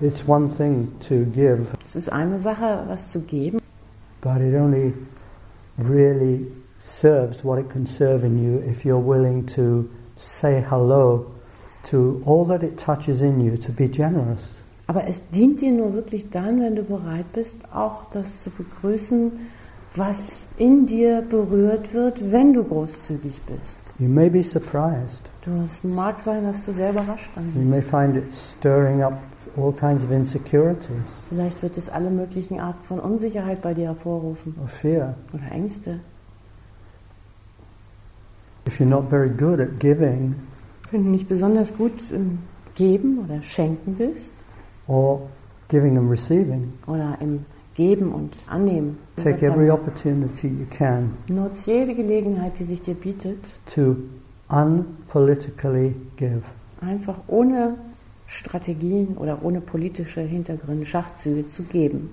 It's one thing to give, Es ist eine Sache, was zu geben, but it only really serves what it can serve in you if you're willing to say hello to all that it touches in you, to be generous. aber es dient dir nur wirklich dann, wenn du bereit bist, auch das zu begrüßen, was in dir berührt wird, wenn du großzügig bist. You may be surprised. Du, es mag sein, dass du sehr überrascht dann You may find it stirring up all kinds of insecurities Vielleicht wird es alle möglichen Arten von Unsicherheit bei dir hervorrufen or fear. oder Ängste. If you're not very good at giving Wenn du nicht besonders gut im Geben oder Schenken bist or giving and receiving, oder im Geben und Annehmen, take every opportunity you can nutz jede Gelegenheit, die sich dir bietet, to unpolitically give. einfach ohne Strategien oder ohne politische Hintergründe, Schachzüge zu geben.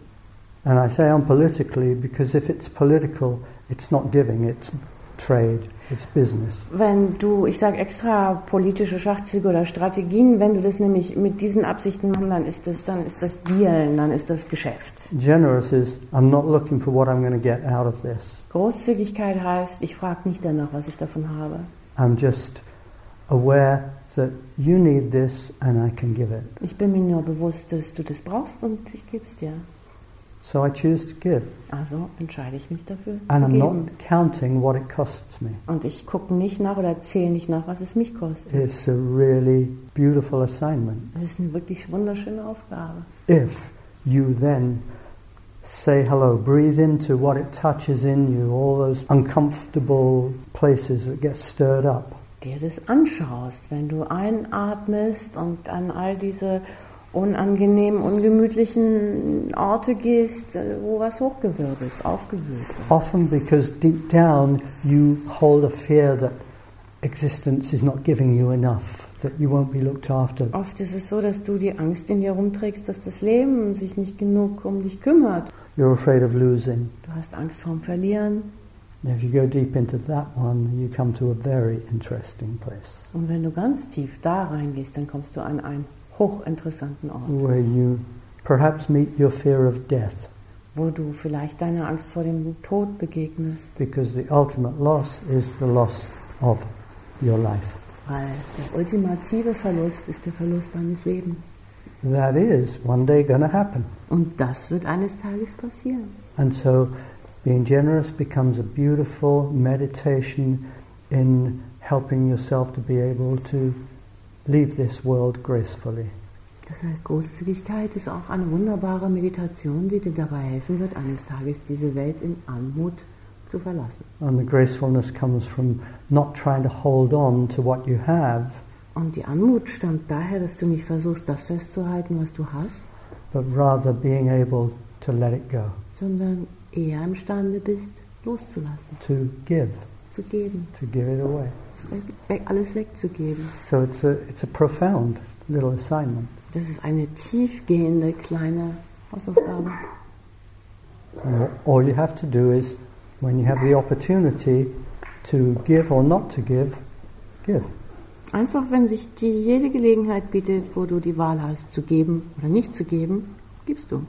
And I say unpolitically because if it's political, it's not giving, it's trade, it's business. Wenn du, ich sage extra politische Schachzüge oder Strategien, wenn du das nämlich mit diesen Absichten machst, dann ist das, dann ist das Dealen, dann ist das Geschäft. Generous is I'm not looking for what I'm going to get out of this. Großzügigkeit heißt, ich frage nicht danach, was ich davon habe. I'm just aware that you need this and I can give it. Ich bin mir nur bewusst, dass du das brauchst und ich gebe es dir. So I choose to give. Also entscheide ich mich dafür And zu I'm geben. not counting what it costs me. Und ich gucke nicht nach oder zähle nicht nach, was es mich kostet. It's a really beautiful assignment. Das ist eine wirklich wunderschöne Aufgabe. If you then say hello, breathe into what it touches in you, all those uncomfortable places that get stirred up. Dir das anschaust, wenn du einatmest und an all diese unangenehmen, ungemütlichen Orte gehst, äh, wo was hochgewirbelt, aufgewühlt wird. Often because deep down you hold a fear that existence is not giving you enough, that you won't be looked after. Oft ist es so, dass du die Angst in dir rumträgst, dass das Leben sich nicht genug um dich kümmert. You're afraid of losing. Du hast Angst vorm Verlieren. If you go deep into that one, you come to a very interesting place Und wenn du ganz tief da reingehst, dann kommst du an einen hochinteressanten Ort, where you perhaps meet your fear of death wo du vielleicht deiner Angst vor dem Tod begegnest, because the ultimate loss is the loss of your life. weil der ultimative Verlust ist der Verlust deines Lebens. That is one day going to happen. Und das wird eines Tages passieren. And so being generous becomes a beautiful meditation in helping yourself to be able to leave this world gracefully. Das heißt, Großzügigkeit ist auch eine wunderbare Meditation, die dir dabei helfen wird, eines Tages diese Welt in Armut zu verlassen. And the gracefulness comes from not trying to hold on to what you have, Und die Anmut stammt daher, dass du nicht versuchst, das festzuhalten, was du hast, but rather being able to let it go, sondern eher imstande bist, loszulassen, to give, zu geben, to give it away. zu weg, alles wegzugeben. So it's a, it's a profound little assignment. Das ist eine tiefgehende kleine Hausaufgabe. All you have to do is, when you have the opportunity to give or not to give, give. Einfach, wenn sich dir jede Gelegenheit bietet, wo du die Wahl hast, zu geben oder nicht zu geben, gibst du.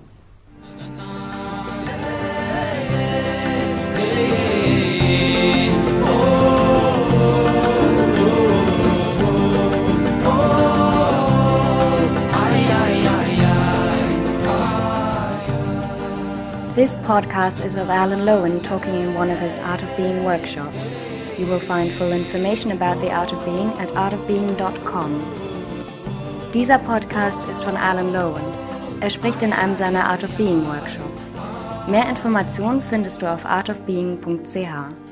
This podcast is of Alan Lowen talking in one of his Art of Being workshops. You will find full information about the Art of Being at artofbeing.com. Dieser Podcast ist von Alan Lowen. Er spricht in einem seiner Art of Being Workshops. Mehr Informationen findest du auf artofbeing.ch.